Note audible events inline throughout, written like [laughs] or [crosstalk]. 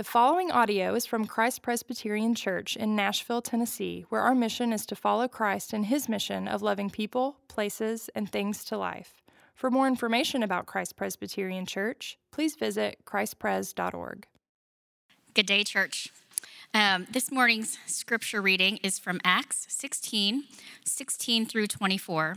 The following audio is from Christ Presbyterian Church in Nashville, Tennessee, where our mission is to follow Christ in his mission of loving people, places, and things to life. For more information about Christ Presbyterian Church, please visit christpres.org. Good day, church. Um, this morning's scripture reading is from Acts 16 16 through 24.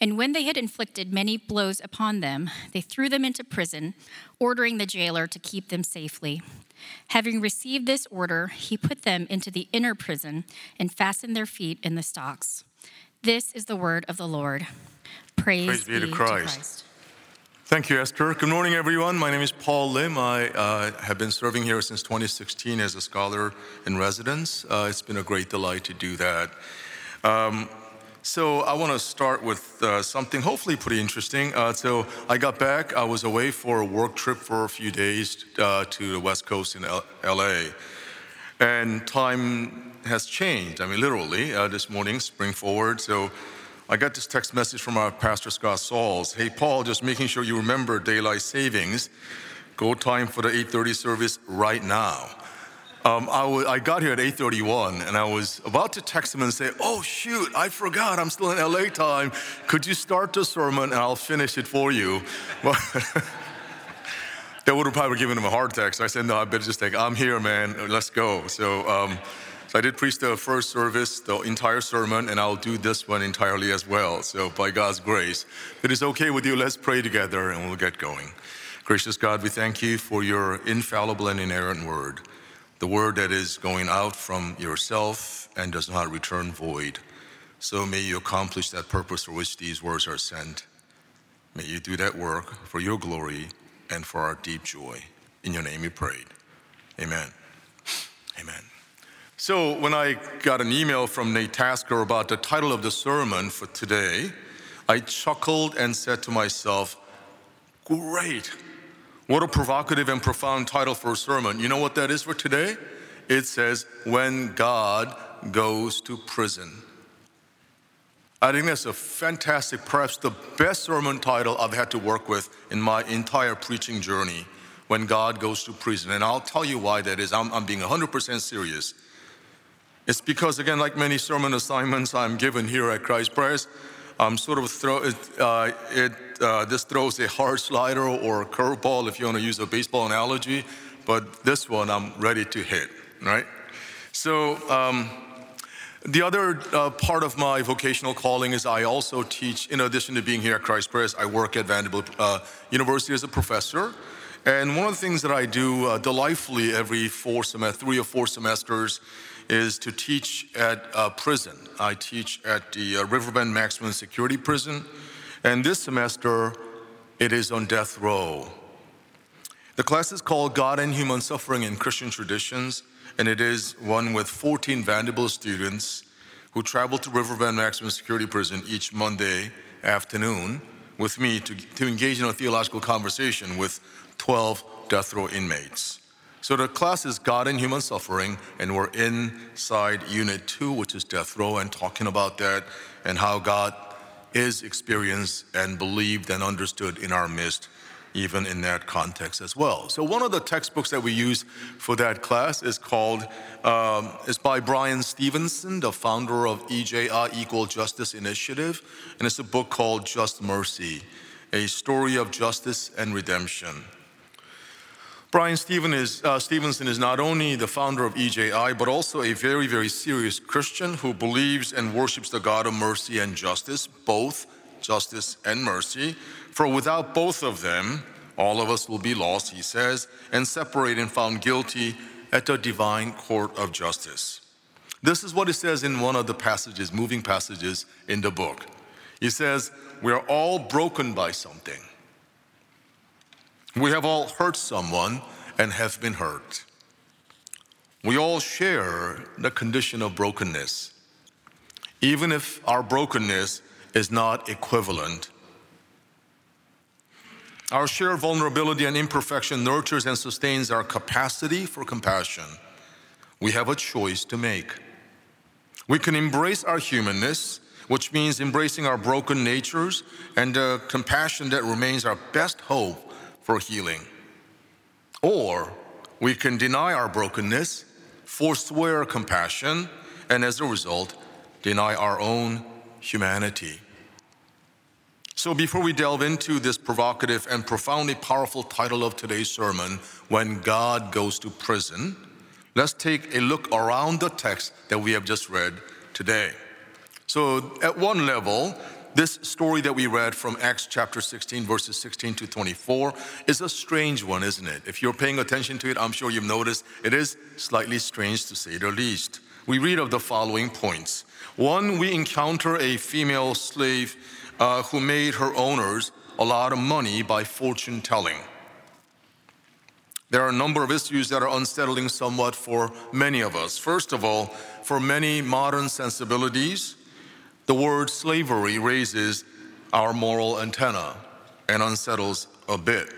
And when they had inflicted many blows upon them, they threw them into prison, ordering the jailer to keep them safely. Having received this order, he put them into the inner prison and fastened their feet in the stocks. This is the word of the Lord. Praise, Praise be, to, Christ. to Christ. Thank you, Esther. Good morning, everyone. My name is Paul Lim. I uh, have been serving here since 2016 as a scholar in residence. Uh, it's been a great delight to do that. Um, so I want to start with uh, something hopefully pretty interesting. Uh, so I got back. I was away for a work trip for a few days uh, to the West Coast in L- LA, and time has changed. I mean, literally uh, this morning, spring forward. So I got this text message from our pastor Scott Sauls. Hey, Paul, just making sure you remember daylight savings. Go time for the 8:30 service right now. Um, I, w- I got here at 8:31, and I was about to text him and say, "Oh shoot, I forgot. I'm still in LA time. Could you start the sermon and I'll finish it for you?" [laughs] But that would have probably given him a heart attack. So I said, "No, I better just take. I'm here, man. Let's go." So, um, so I did preach the first service, the entire sermon, and I'll do this one entirely as well. So by God's grace, if it is okay with you, let's pray together and we'll get going. Gracious God, we thank you for your infallible and inerrant word the word that is going out from yourself and does not return void. So may you accomplish that purpose for which these words are sent. May you do that work for your glory and for our deep joy. In your name we prayed. Amen. Amen. So, when I got an email from Nate Tasker about the title of the sermon for today, I chuckled and said to myself, Great, what a provocative and profound title for a sermon. You know what that is for today? It says, When God Goes to Prison. I think that's a fantastic, perhaps the best sermon title I've had to work with in my entire preaching journey. When God Goes to Prison. And I'll tell you why that is. I'm, I'm being 100% serious. It's because, again, like many sermon assignments I'm given here at Christ Pres, I'm sort of throw, uh, it uh, this throws a hard slider or a curveball if you want to use a baseball analogy, but this one I'm ready to hit, right? So, um, the other uh, part of my vocational calling is I also teach, in addition to being here at Christ Pres, I work at Vanderbilt uh, University as a professor. And one of the things that I do uh, delightfully every four sem- three or four semesters is to teach at a prison. I teach at the uh, Riverbend Maximum Security Prison. And this semester, it is on death row. The class is called God and Human Suffering in Christian Traditions, and it is one with 14 Vanderbilt students who travel to Riverbend Maximum Security Prison each Monday afternoon with me to, to engage in a theological conversation with 12 death row inmates. So the class is God and Human Suffering, and we're inside Unit 2, which is death row, and talking about that and how God is experienced and believed and understood in our midst, even in that context as well. So one of the textbooks that we use for that class is called, um, is by Bryan Stevenson, the founder of EJI, Equal Justice Initiative, and it's a book called Just Mercy, a story of justice and redemption. Steven is, uh, Stevenson is not only the founder of EJI, but also a very, very serious Christian who believes and worships the God of mercy and justice, both justice and mercy. For without both of them, all of us will be lost, he says, and separated and found guilty at the divine court of justice. This is what he says in one of the passages, moving passages in the book. He says, We are all broken by something. We have all hurt someone and have been hurt. We all share the condition of brokenness, even if our brokenness is not equivalent. Our shared vulnerability and imperfection nurtures and sustains our capacity for compassion. We have a choice to make. We can embrace our humanness, which means embracing our broken natures and the compassion that remains our best hope for healing. Or we can deny our brokenness, forswear compassion, and as a result, deny our own humanity. So, before we delve into this provocative and profoundly powerful title of today's sermon, When God Goes to Prison, let's take a look around the text that we have just read today. So, at one level, this story that we read from Acts chapter 16, verses 16 to 24, is a strange one, isn't it? If you're paying attention to it, I'm sure you've noticed it is slightly strange to say the least. We read of the following points. One, we encounter a female slave uh, who made her owners a lot of money by fortune telling. There are a number of issues that are unsettling somewhat for many of us. First of all, for many modern sensibilities, the word slavery raises our moral antenna and unsettles a bit,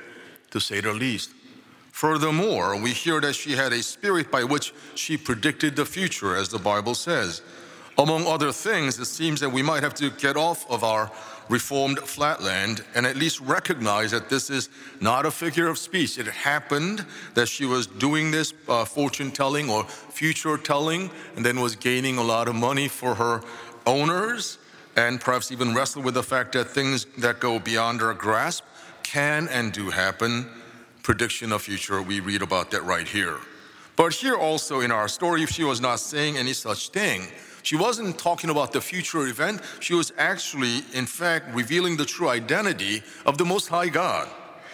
to say the least. Furthermore, we hear that she had a spirit by which she predicted the future, as the Bible says. Among other things, it seems that we might have to get off of our reformed flatland and at least recognize that this is not a figure of speech. It happened that she was doing this uh, fortune telling or future telling and then was gaining a lot of money for her owners and perhaps even wrestle with the fact that things that go beyond our grasp can and do happen. Prediction of future, we read about that right here. But here also in our story, if she was not saying any such thing. She wasn't talking about the future event. She was actually, in fact, revealing the true identity of the Most High God.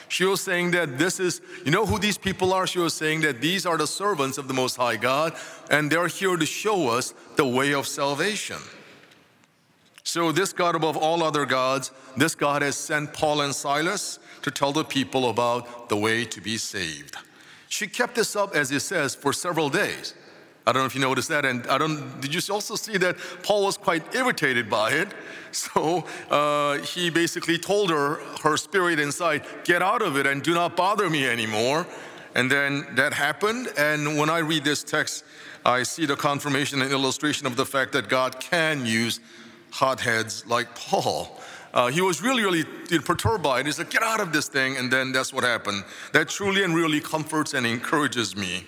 She was saying that this is, you know who these people are? She was saying that these are the servants of the Most High God, and they're here to show us the way of salvation. So, this God above all other gods, this God has sent Paul and Silas to tell the people about the way to be saved. She kept this up, as it says, for several days. I don't know if you noticed that, and I don't. Did you also see that Paul was quite irritated by it? [laughs] So uh, he basically told her, her spirit inside, "Get out of it and do not bother me anymore." And then that happened. And when I read this text, I see the confirmation and illustration of the fact that God can use hotheads like Paul. Uh, he was really, really perturbed by it. He said, Get out of this thing. And then that's what happened. That truly and really comforts and encourages me.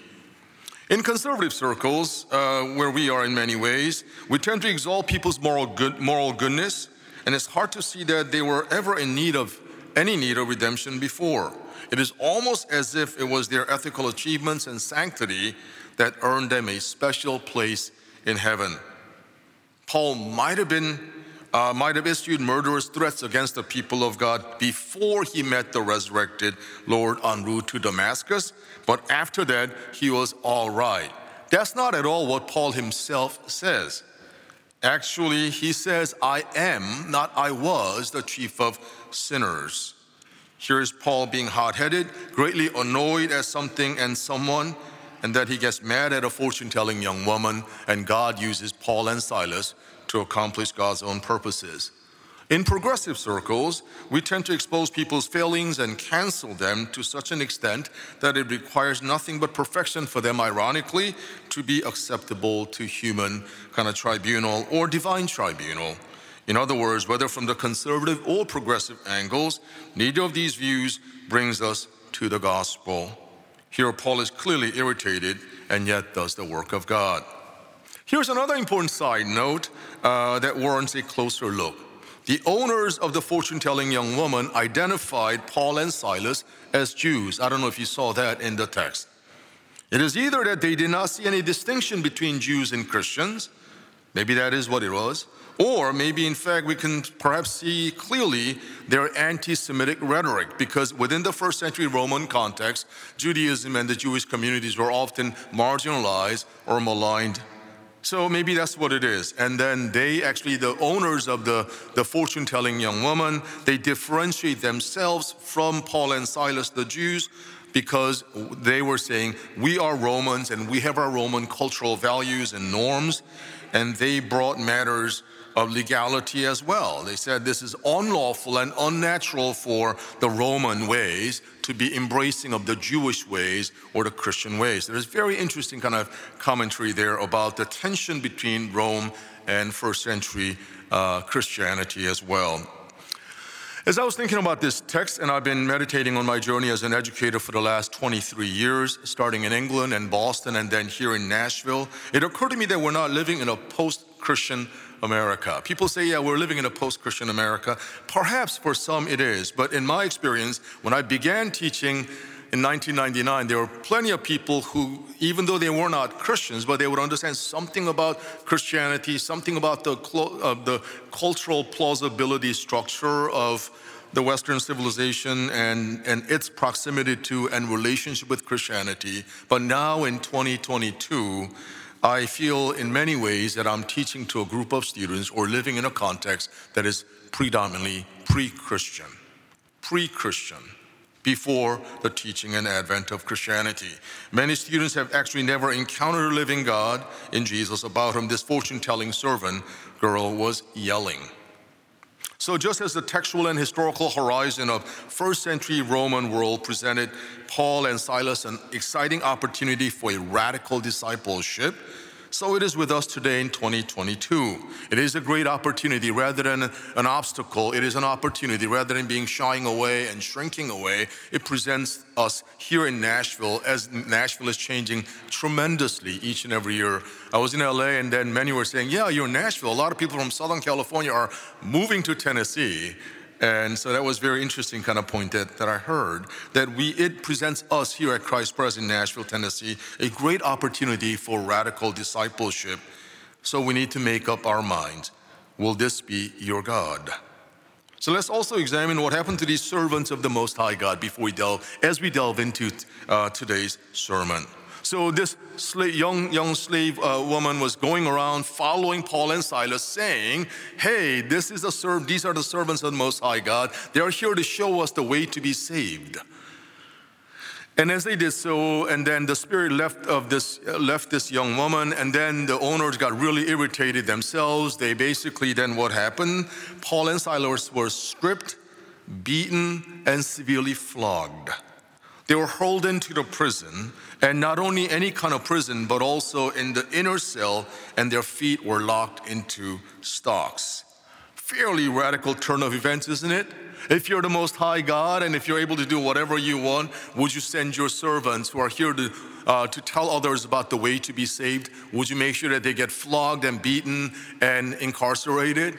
In conservative circles, uh, where we are in many ways, we tend to exalt people's moral, good, moral goodness, and it's hard to see that they were ever in need of any need of redemption before. It is almost as if it was their ethical achievements and sanctity that earned them a special place in heaven. Paul might have been uh, might have issued murderous threats against the people of God before he met the resurrected Lord en route to Damascus, but after that, he was all right. That's not at all what Paul himself says. Actually, he says, I am, not I was, the chief of sinners. Here's Paul being hot headed, greatly annoyed at something and someone, and that he gets mad at a fortune telling young woman, and God uses Paul and Silas to accomplish God's own purposes. In progressive circles, we tend to expose people's failings and cancel them to such an extent that it requires nothing but perfection for them, ironically, to be acceptable to human kind of tribunal or divine tribunal. In other words, whether from the conservative or progressive angles, neither of these views brings us to the gospel. Here, Paul is clearly irritated and yet does the work of God. Here's another important side note uh, that warrants a closer look. the owners of the fortune telling young woman identified Paul and Silas as Jews. I don't know if you saw that in the text. It is either that they did not see any distinction between Jews and Christians, maybe that is what it was, or maybe in fact we can perhaps see clearly their anti Semitic rhetoric, because within the first century Roman context, Judaism and the Jewish communities were often marginalized or maligned so maybe that's what it is. And then they actually, the owners of the, the fortune telling young woman, they differentiate themselves from Paul and Silas, the Jews, because they were saying, We are Romans and we have our Roman cultural values and norms. And they brought matters of legality as well. They said this is unlawful and unnatural for the Roman ways to be embracing of the Jewish ways or the Christian ways. There's very interesting kind of commentary there about the tension between Rome and first century uh, Christianity as well. As I was thinking about this text, and I've been meditating on my journey as an educator for the last 23 years, starting in England and Boston and then here in Nashville, it occurred to me that we're not living in a post Christian America. People say, yeah, we're living in a post Christian America. Perhaps for some it is, but in my experience, when I began teaching in 1999, there were plenty of people who, even though they were not Christians, but they would understand something about Christianity, something about the, uh, the cultural plausibility structure of the Western civilization and, and its proximity to and relationship with Christianity. But now in 2022, I feel in many ways that I'm teaching to a group of students or living in a context that is predominantly pre Christian. Pre Christian, before the teaching and advent of Christianity. Many students have actually never encountered a living God in Jesus about whom this fortune telling servant girl was yelling. So, just as the textual and historical horizon of first century Roman world presented Paul and Silas an exciting opportunity for a radical discipleship, so it is with us today in 2022. It is a great opportunity rather than an obstacle. It is an opportunity rather than being shying away and shrinking away. It presents us here in Nashville as Nashville is changing tremendously each and every year. I was in LA and then many were saying, Yeah, you're in Nashville. A lot of people from Southern California are moving to Tennessee. And so that was very interesting kind of point that, that I heard that we it presents us here at Christ Pres in Nashville, Tennessee, a great opportunity for radical discipleship. So we need to make up our minds. Will this be your God? So let's also examine what happened to these servants of the Most High God before we delve, as we delve into uh, today's sermon. So this slave, young, young slave uh, woman was going around following Paul and Silas, saying, Hey, this is a serv- these are the servants of the Most High God. They are here to show us the way to be saved. And as they did so, and then the spirit left of this uh, left this young woman, and then the owners got really irritated themselves. They basically then what happened? Paul and Silas were stripped, beaten, and severely flogged. They were hurled into the prison, and not only any kind of prison, but also in the inner cell, and their feet were locked into stocks. Fairly radical turn of events, isn't it? If you're the Most High God and if you're able to do whatever you want, would you send your servants who are here to, uh, to tell others about the way to be saved? Would you make sure that they get flogged and beaten and incarcerated?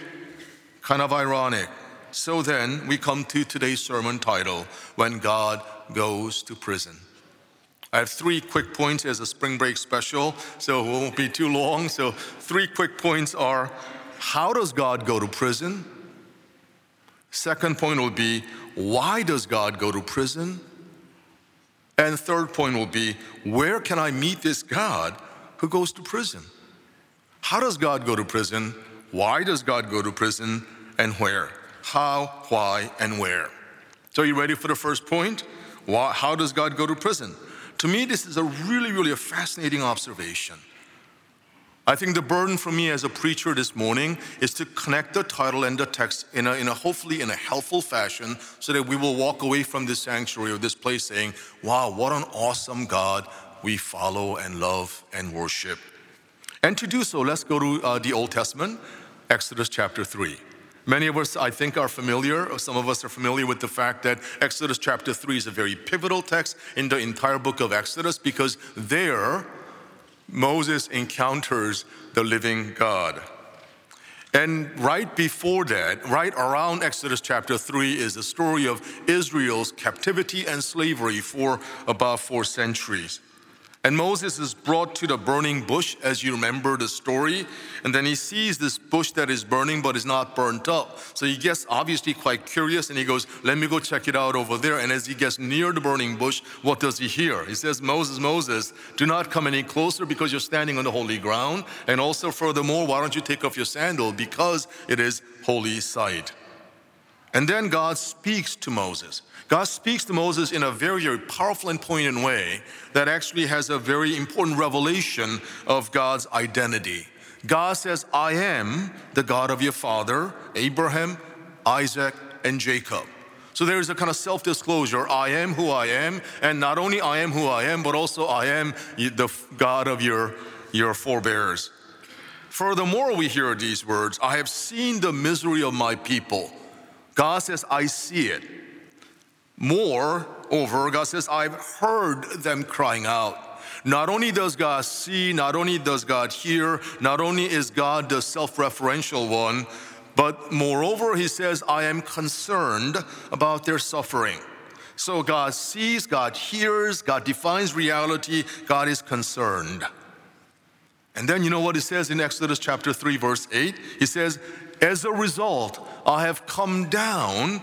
Kind of ironic. So then, we come to today's sermon title When God goes to prison. I have three quick points as a spring break special, so it won't be too long. So, three quick points are how does God go to prison? Second point will be why does God go to prison? And third point will be where can I meet this God who goes to prison? How does God go to prison? Why does God go to prison? And where? How, why, and where? So, you ready for the first point? Why, how does God go to prison? To me, this is a really, really a fascinating observation. I think the burden for me as a preacher this morning is to connect the title and the text in a, in a hopefully in a helpful fashion so that we will walk away from this sanctuary or this place saying, wow, what an awesome God we follow and love and worship. And to do so, let's go to uh, the Old Testament, Exodus chapter 3. Many of us, I think, are familiar, or some of us are familiar with the fact that Exodus chapter 3 is a very pivotal text in the entire book of Exodus because there Moses encounters the living God. And right before that, right around Exodus chapter 3, is the story of Israel's captivity and slavery for about four centuries. And Moses is brought to the burning bush, as you remember the story. And then he sees this bush that is burning but is not burnt up. So he gets obviously quite curious and he goes, Let me go check it out over there. And as he gets near the burning bush, what does he hear? He says, Moses, Moses, do not come any closer because you're standing on the holy ground. And also, furthermore, why don't you take off your sandal because it is holy site. And then God speaks to Moses. God speaks to Moses in a very, very powerful and poignant way that actually has a very important revelation of God's identity. God says, I am the God of your father, Abraham, Isaac, and Jacob. So there is a kind of self disclosure I am who I am, and not only I am who I am, but also I am the God of your, your forebears. Furthermore, we hear these words I have seen the misery of my people. God says, I see it. Moreover, God says, I've heard them crying out. Not only does God see, not only does God hear, not only is God the self referential one, but moreover, he says, I am concerned about their suffering. So God sees, God hears, God defines reality, God is concerned. And then you know what he says in Exodus chapter 3, verse 8? He says, As a result, I have come down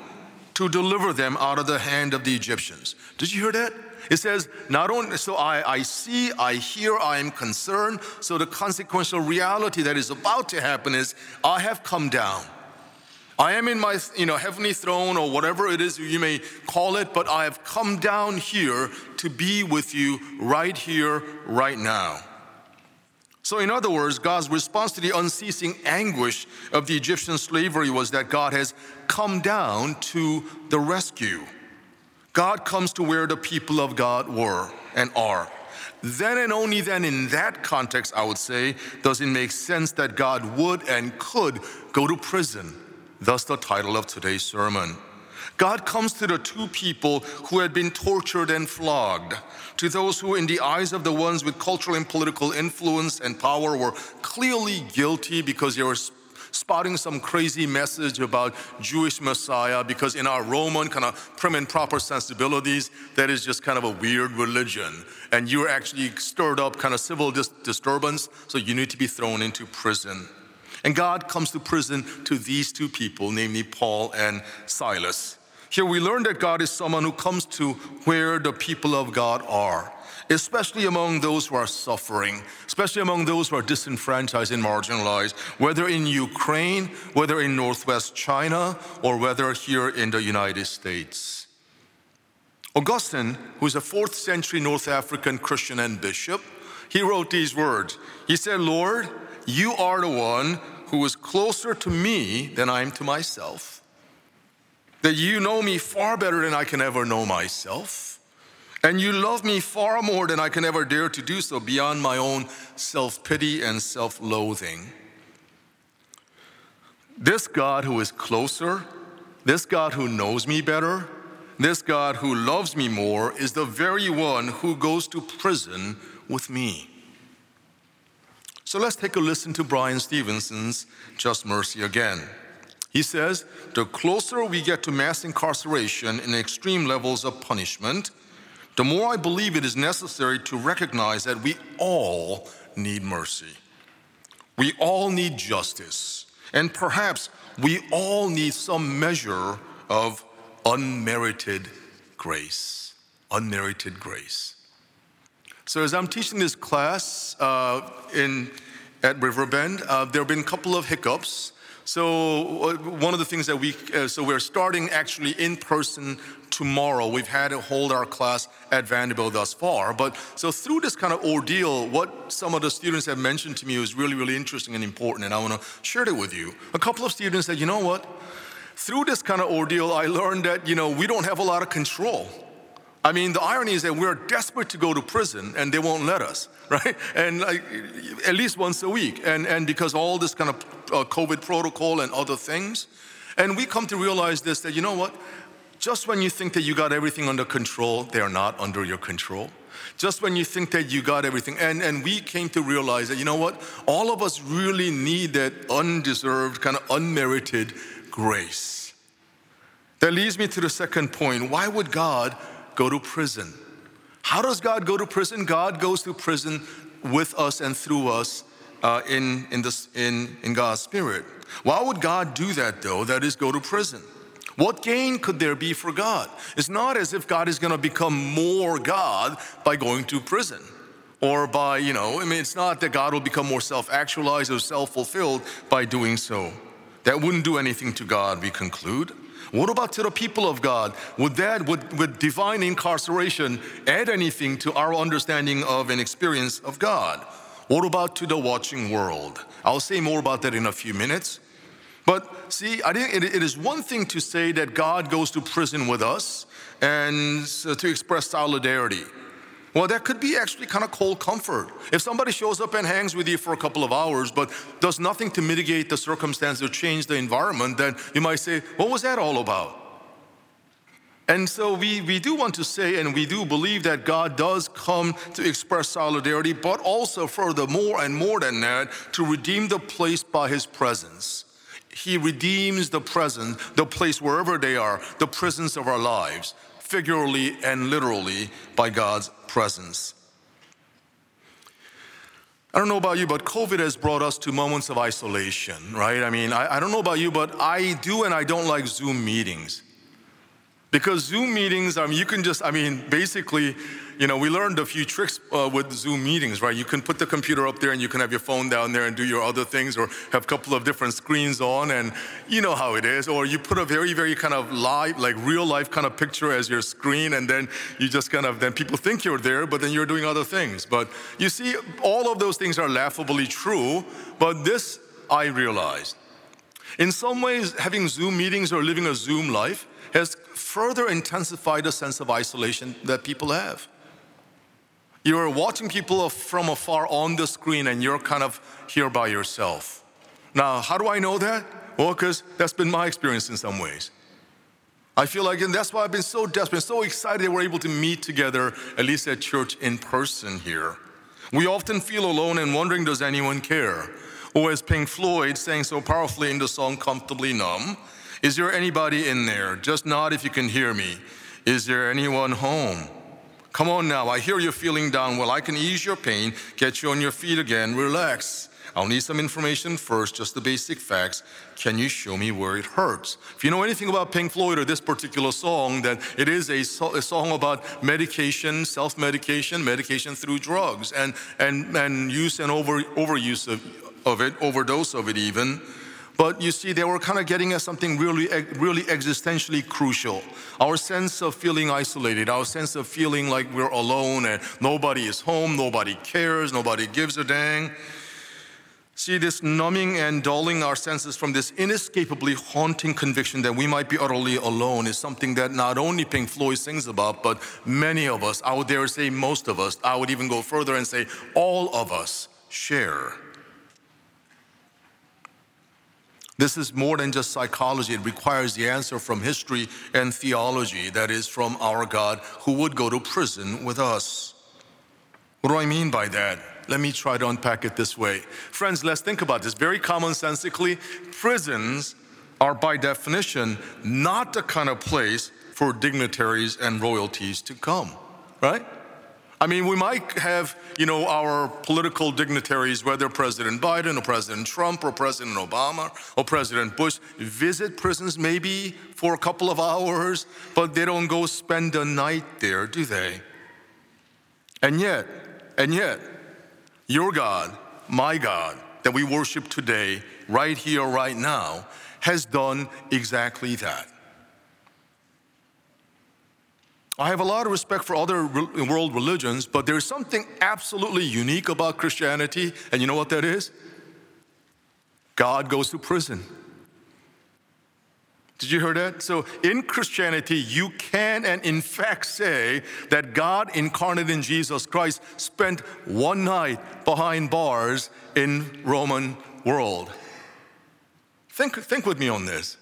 to deliver them out of the hand of the Egyptians. Did you hear that? It says, not only, so I, I see, I hear, I am concerned. So the consequential reality that is about to happen is, I have come down. I am in my you know, heavenly throne or whatever it is you may call it, but I have come down here to be with you right here, right now. So, in other words, God's response to the unceasing anguish of the Egyptian slavery was that God has come down to the rescue. God comes to where the people of God were and are. Then and only then, in that context, I would say, does it make sense that God would and could go to prison. Thus, the title of today's sermon. God comes to the two people who had been tortured and flogged, to those who, in the eyes of the ones with cultural and political influence and power, were clearly guilty because they were spotting some crazy message about Jewish Messiah because in our Roman kind of prim and proper sensibilities, that is just kind of a weird religion. And you're actually stirred up kind of civil dis- disturbance, so you need to be thrown into prison. And God comes to prison to these two people, namely Paul and Silas. Here we learn that God is someone who comes to where the people of God are, especially among those who are suffering, especially among those who are disenfranchised and marginalized, whether in Ukraine, whether in Northwest China, or whether here in the United States. Augustine, who is a fourth century North African Christian and bishop, he wrote these words. He said, Lord, you are the one who is closer to me than I am to myself that you know me far better than I can ever know myself. And you love me far more than I can ever dare to do so beyond my own self pity and self loathing. This God who is closer, this God who knows me better, this God who loves me more is the very one who goes to prison with me. So let's take a listen to Bryan Stevenson's Just Mercy again. He says the closer we get to mass incarceration and extreme levels of punishment, the more I believe it is necessary to recognize that we all need mercy. We all need justice. And perhaps we all need some measure of unmerited grace. Unmerited grace. So, as I'm teaching this class uh, in, at Riverbend, uh, there have been a couple of hiccups. So uh, one of the things that we, uh, so we're starting actually in person tomorrow. We've had to hold our class at Vanderbilt thus far. But so through this kind of ordeal, what some of the students have mentioned to me was really, really interesting and important, and I want to share it with you. A couple of students said, you know what? Through this kind of ordeal, I learned that, you know, we don't have a lot of control. I mean, the irony is that we're desperate to go to prison and they won't let us, [laughs] right? And like, at least once a week. And, and because all this kind of uh, COVID protocol and other things. And we come to realize this that, you know what? just when you think that you got everything under control, they are not under your control. Just when you think that you got everything. And, and we came to realize that, you know what? All of us really need that undeserved, kind of unmerited grace. That leads me to the second point. Why would God go to prison? How does God go to prison? God goes to prison with us and through us uh, in, in, this, in, in God's Spirit. Why would God do that, though? That is, go to prison. What gain could there be for God? It's not as if God is going to become more God by going to prison or by, you know, I mean, it's not that God will become more self actualized or self fulfilled by doing so. That wouldn't do anything to God, we conclude. What about to the people of God? Would that, would, would divine incarceration add anything to our understanding of and experience of God? What about to the watching world? I'll say more about that in a few minutes. But see, I think it is one thing to say that God goes to prison with us and to express solidarity. Well, that could be actually kind of cold comfort. If somebody shows up and hangs with you for a couple of hours, but does nothing to mitigate the circumstance or change the environment, then you might say, What was that all about? And so we, we do want to say, and we do believe that God does come to express solidarity, but also furthermore and more than that, to redeem the place by his presence. He redeems the present, the place wherever they are, the presence of our lives, figuratively and literally by God's presence. I don't know about you, but COVID has brought us to moments of isolation, right? I mean, I, I don't know about you, but I do and I don't like Zoom meetings. Because Zoom meetings, I mean, you can just, I mean, basically, you know, we learned a few tricks uh, with Zoom meetings, right? You can put the computer up there and you can have your phone down there and do your other things or have a couple of different screens on and you know how it is. Or you put a very, very kind of live, like real life kind of picture as your screen and then you just kind of, then people think you're there, but then you're doing other things. But you see, all of those things are laughably true, but this I realized. In some ways, having Zoom meetings or living a Zoom life has further intensify the sense of isolation that people have. You're watching people from afar on the screen and you're kind of here by yourself. Now, how do I know that? Well, because that's been my experience in some ways. I feel like, and that's why I've been so desperate, so excited that we're able to meet together, at least at church in person here. We often feel alone and wondering, does anyone care? Or as Pink Floyd sang so powerfully in the song Comfortably Numb, is there anybody in there? Just nod if you can hear me. Is there anyone home? Come on now, I hear you're feeling down. Well, I can ease your pain, get you on your feet again. Relax. I'll need some information first, just the basic facts. Can you show me where it hurts? If you know anything about Pink Floyd or this particular song, that it is a, so- a song about medication, self medication, medication through drugs, and, and, and use and over, overuse of, of it, overdose of it even. But you see, they were kind of getting at something really, really existentially crucial. Our sense of feeling isolated, our sense of feeling like we're alone and nobody is home, nobody cares, nobody gives a dang. See, this numbing and dulling our senses from this inescapably haunting conviction that we might be utterly alone is something that not only Pink Floyd sings about, but many of us, I would dare say most of us, I would even go further and say all of us share. This is more than just psychology. It requires the answer from history and theology, that is, from our God who would go to prison with us. What do I mean by that? Let me try to unpack it this way. Friends, let's think about this very commonsensically. Prisons are, by definition, not the kind of place for dignitaries and royalties to come, right? I mean, we might have, you know, our political dignitaries, whether President Biden or President Trump or President Obama or President Bush, visit prisons maybe for a couple of hours, but they don't go spend a night there, do they? And yet, and yet, your God, my God, that we worship today, right here, right now, has done exactly that. I have a lot of respect for other world religions, but there's something absolutely unique about Christianity, and you know what that is? God goes to prison. Did you hear that? So, in Christianity, you can and in fact say that God incarnate in Jesus Christ spent one night behind bars in Roman world. Think, think with me on this.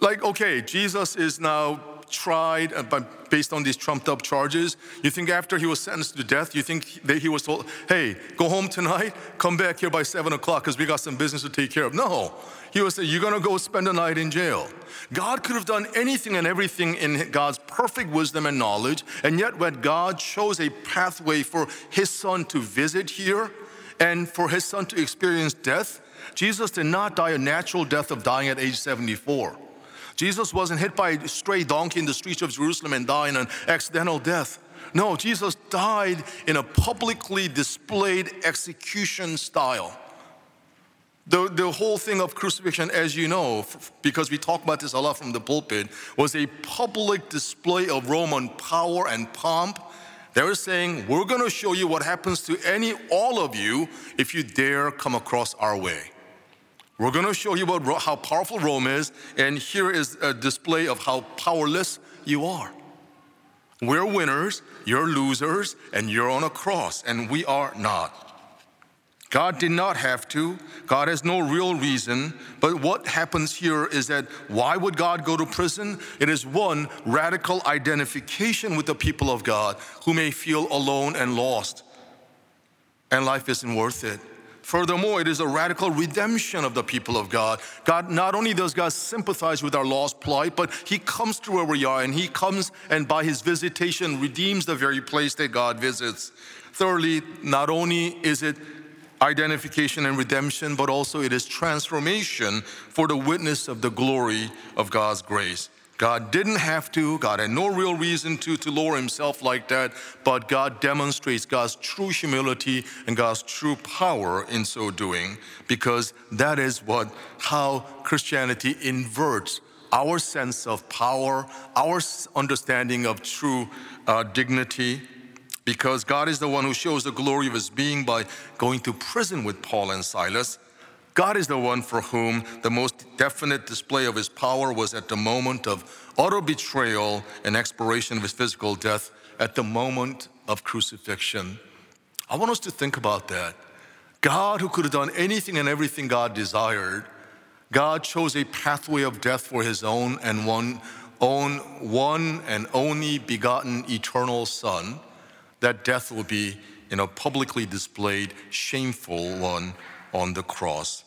Like, okay, Jesus is now tried uh, based on these trumped up charges. You think after he was sentenced to death, you think that he was told, hey, go home tonight, come back here by seven o'clock because we got some business to take care of. No, he was saying, you're gonna go spend the night in jail. God could have done anything and everything in God's perfect wisdom and knowledge, and yet when God chose a pathway for his son to visit here and for his son to experience death, Jesus did not die a natural death of dying at age 74. Jesus wasn't hit by a stray donkey in the streets of Jerusalem and died in an accidental death. No, Jesus died in a publicly displayed execution style. The, the whole thing of crucifixion, as you know, because we talk about this a lot from the pulpit, was a public display of Roman power and pomp. They were saying, We're going to show you what happens to any, all of you, if you dare come across our way. We're going to show you what, how powerful Rome is, and here is a display of how powerless you are. We're winners, you're losers, and you're on a cross, and we are not. God did not have to. God has no real reason. But what happens here is that why would God go to prison? It is one, radical identification with the people of God who may feel alone and lost, and life isn't worth it. Furthermore, it is a radical redemption of the people of God. God, not only does God sympathize with our lost plight, but He comes to where we are and He comes and by His visitation redeems the very place that God visits. Thirdly, not only is it identification and redemption, but also it is transformation for the witness of the glory of God's grace. God didn't have to, God had no real reason to, to lower himself like that, but God demonstrates God's true humility and God's true power in so doing, because that is what how Christianity inverts our sense of power, our understanding of true uh, dignity, because God is the one who shows the glory of his being by going to prison with Paul and Silas God is the one for whom the most definite display of his power was at the moment of utter betrayal and expiration of his physical death, at the moment of crucifixion. I want us to think about that. God, who could have done anything and everything God desired, God chose a pathway of death for his own and one own one and only begotten eternal son that death will be in a publicly displayed shameful one on the cross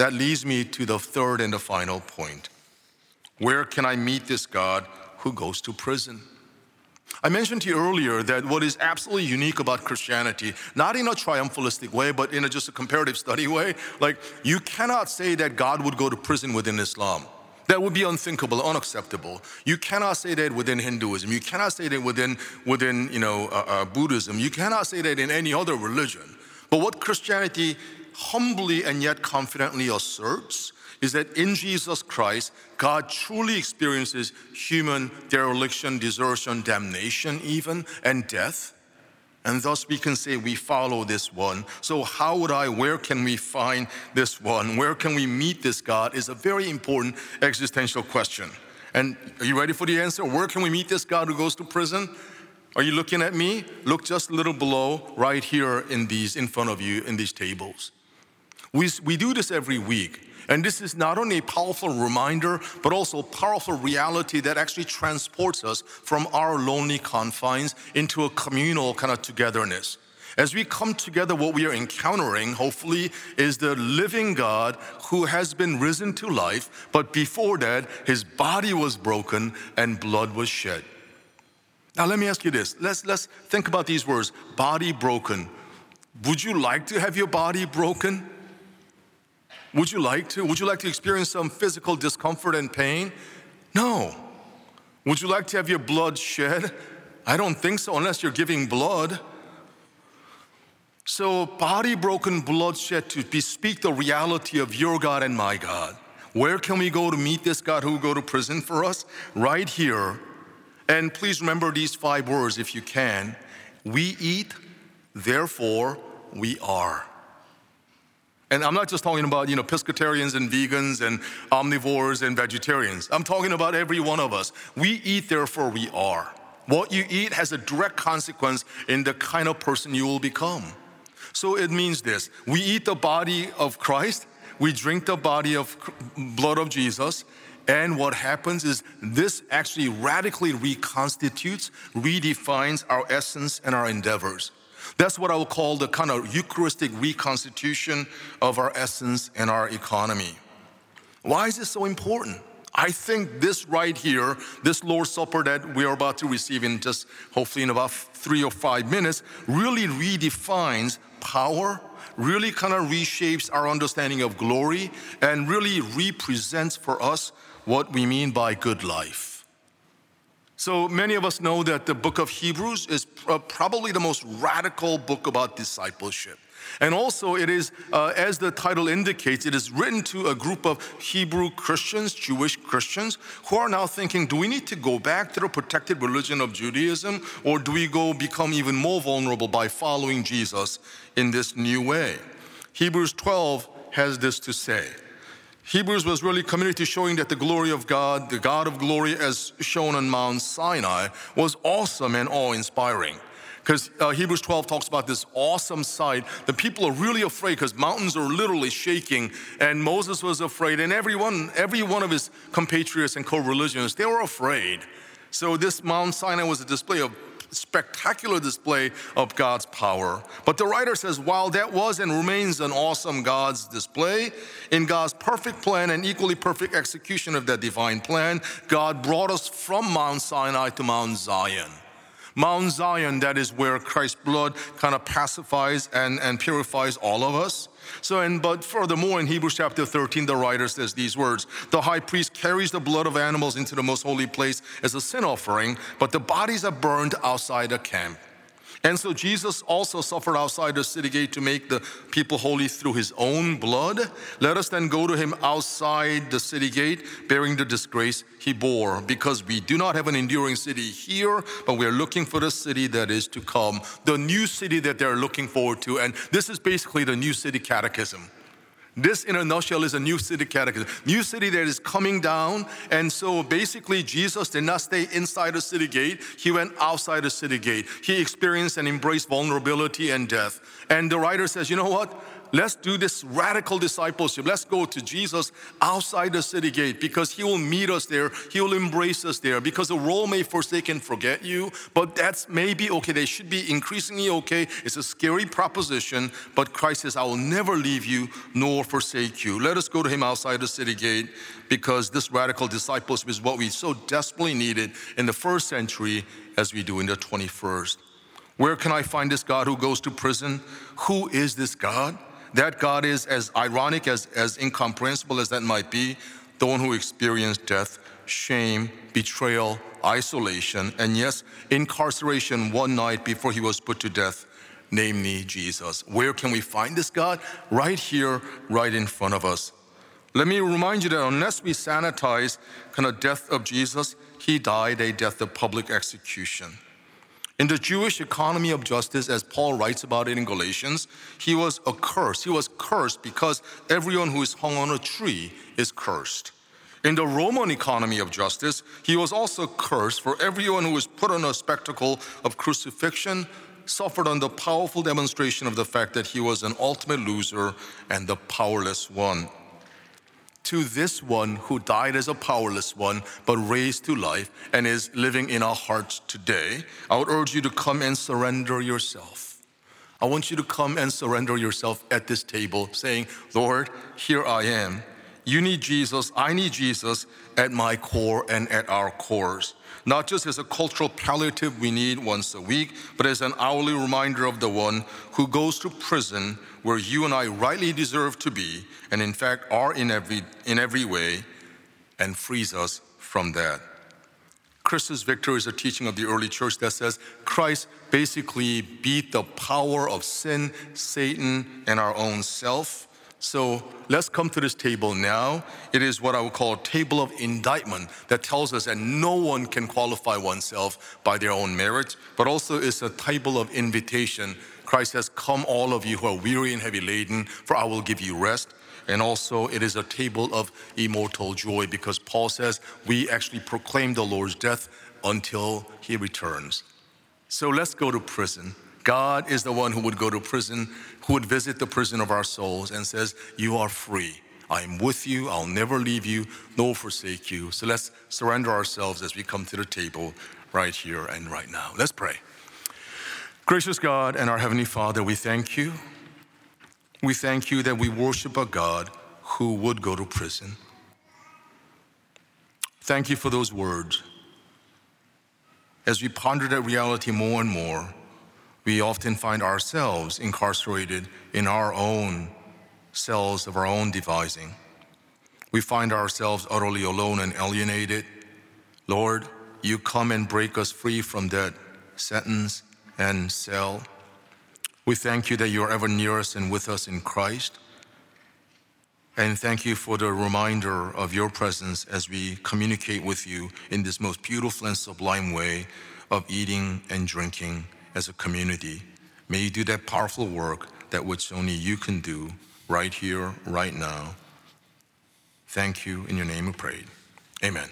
that leads me to the third and the final point. Where can I meet this God who goes to prison? I mentioned to you earlier that what is absolutely unique about Christianity, not in a triumphalistic way, but in a, just a comparative study way, like you cannot say that God would go to prison within Islam. That would be unthinkable, unacceptable. You cannot say that within Hinduism. You cannot say that within, within you know, uh, uh, Buddhism. You cannot say that in any other religion. But what Christianity humbly and yet confidently asserts is that in Jesus Christ, God truly experiences human dereliction, desertion, damnation, even, and death. And thus we can say we follow this one. So, how would I, where can we find this one? Where can we meet this God is a very important existential question. And are you ready for the answer? Where can we meet this God who goes to prison? Are you looking at me? Look just a little below, right here in these, in front of you, in these tables. We, we do this every week. And this is not only a powerful reminder, but also a powerful reality that actually transports us from our lonely confines into a communal kind of togetherness. As we come together, what we are encountering, hopefully, is the living God who has been risen to life, but before that, his body was broken and blood was shed. Now, let me ask you this. Let's, let's think about these words body broken. Would you like to have your body broken? Would you like to? Would you like to experience some physical discomfort and pain? No. Would you like to have your blood shed? I don't think so, unless you're giving blood. So, body broken, blood shed to bespeak the reality of your God and my God. Where can we go to meet this God who will go to prison for us? Right here. And please remember these five words if you can. We eat, therefore we are. And I'm not just talking about, you know, pescatarians and vegans and omnivores and vegetarians. I'm talking about every one of us. We eat, therefore we are. What you eat has a direct consequence in the kind of person you will become. So it means this we eat the body of Christ, we drink the body of blood of Jesus, And what happens is this actually radically reconstitutes, redefines our essence and our endeavors. That's what I would call the kind of Eucharistic reconstitution of our essence and our economy. Why is this so important? I think this right here, this Lord's Supper that we are about to receive in just hopefully in about three or five minutes, really redefines power, really kind of reshapes our understanding of glory, and really represents for us what we mean by good life. So many of us know that the book of Hebrews is probably the most radical book about discipleship. And also, it is, uh, as the title indicates, it is written to a group of Hebrew Christians, Jewish Christians, who are now thinking do we need to go back to the protected religion of Judaism, or do we go become even more vulnerable by following Jesus in this new way? Hebrews 12 has this to say. Hebrews was really committed to showing that the glory of God, the God of glory as shown on Mount Sinai, was awesome and awe inspiring because uh, Hebrews 12 talks about this awesome sight. The people are really afraid because mountains are literally shaking, and Moses was afraid, and everyone, every one of his compatriots and co-religionists, they were afraid. So this Mount Sinai was a display of spectacular display of God's power. But the writer says, while that was and remains an awesome God's display, in God's perfect plan and equally perfect execution of that divine plan, God brought us from Mount Sinai to Mount Zion. Mount Zion, that is where Christ's blood kind of pacifies and, and purifies all of us. So, and but furthermore, in Hebrews chapter 13, the writer says these words The high priest carries the blood of animals into the most holy place as a sin offering, but the bodies are burned outside the camp. And so Jesus also suffered outside the city gate to make the people holy through his own blood. Let us then go to him outside the city gate, bearing the disgrace he bore, because we do not have an enduring city here, but we are looking for the city that is to come, the new city that they're looking forward to. And this is basically the new city catechism. This, in a nutshell, is a new city catechism. New city that is coming down. And so basically, Jesus did not stay inside the city gate, he went outside the city gate. He experienced and embraced vulnerability and death. And the writer says, you know what? Let's do this radical discipleship. Let's go to Jesus outside the city gate because he will meet us there. He will embrace us there because the world may forsake and forget you, but that's maybe okay. They should be increasingly okay. It's a scary proposition, but Christ says, I will never leave you nor forsake you. Let us go to him outside the city gate because this radical discipleship is what we so desperately needed in the first century as we do in the 21st. Where can I find this God who goes to prison? Who is this God? That God is as ironic, as, as incomprehensible as that might be, the one who experienced death, shame, betrayal, isolation, and yes, incarceration one night before he was put to death, namely Jesus. Where can we find this God? Right here, right in front of us. Let me remind you that unless we sanitize kind of death of Jesus, he died a death of public execution. In the Jewish economy of justice, as Paul writes about it in Galatians, he was accursed. He was cursed because everyone who is hung on a tree is cursed. In the Roman economy of justice, he was also cursed for everyone who was put on a spectacle of crucifixion, suffered on the powerful demonstration of the fact that he was an ultimate loser and the powerless one to this one who died as a powerless one, but raised to life and is living in our hearts today, I would urge you to come and surrender yourself. I want you to come and surrender yourself at this table, saying, Lord, here I am. You need Jesus, I need Jesus at my core and at our cores not just as a cultural palliative we need once a week, but as an hourly reminder of the one who goes to prison where you and I rightly deserve to be, and in fact are in every, in every way, and frees us from that. Christus Victor is a teaching of the early church that says Christ basically beat the power of sin, Satan, and our own self so let's come to this table now. It is what I would call a table of indictment that tells us that no one can qualify oneself by their own merit, but also it's a table of invitation. Christ says, Come, all of you who are weary and heavy laden, for I will give you rest. And also, it is a table of immortal joy because Paul says we actually proclaim the Lord's death until he returns. So let's go to prison. God is the one who would go to prison, who would visit the prison of our souls and says, You are free. I'm with you. I'll never leave you, nor forsake you. So let's surrender ourselves as we come to the table right here and right now. Let's pray. Gracious God and our Heavenly Father, we thank you. We thank you that we worship a God who would go to prison. Thank you for those words. As we ponder that reality more and more, we often find ourselves incarcerated in our own cells of our own devising. We find ourselves utterly alone and alienated. Lord, you come and break us free from that sentence and cell. We thank you that you are ever near us and with us in Christ. And thank you for the reminder of your presence as we communicate with you in this most beautiful and sublime way of eating and drinking as a community. May you do that powerful work that which only you can do right here, right now. Thank you. In your name we pray. Amen.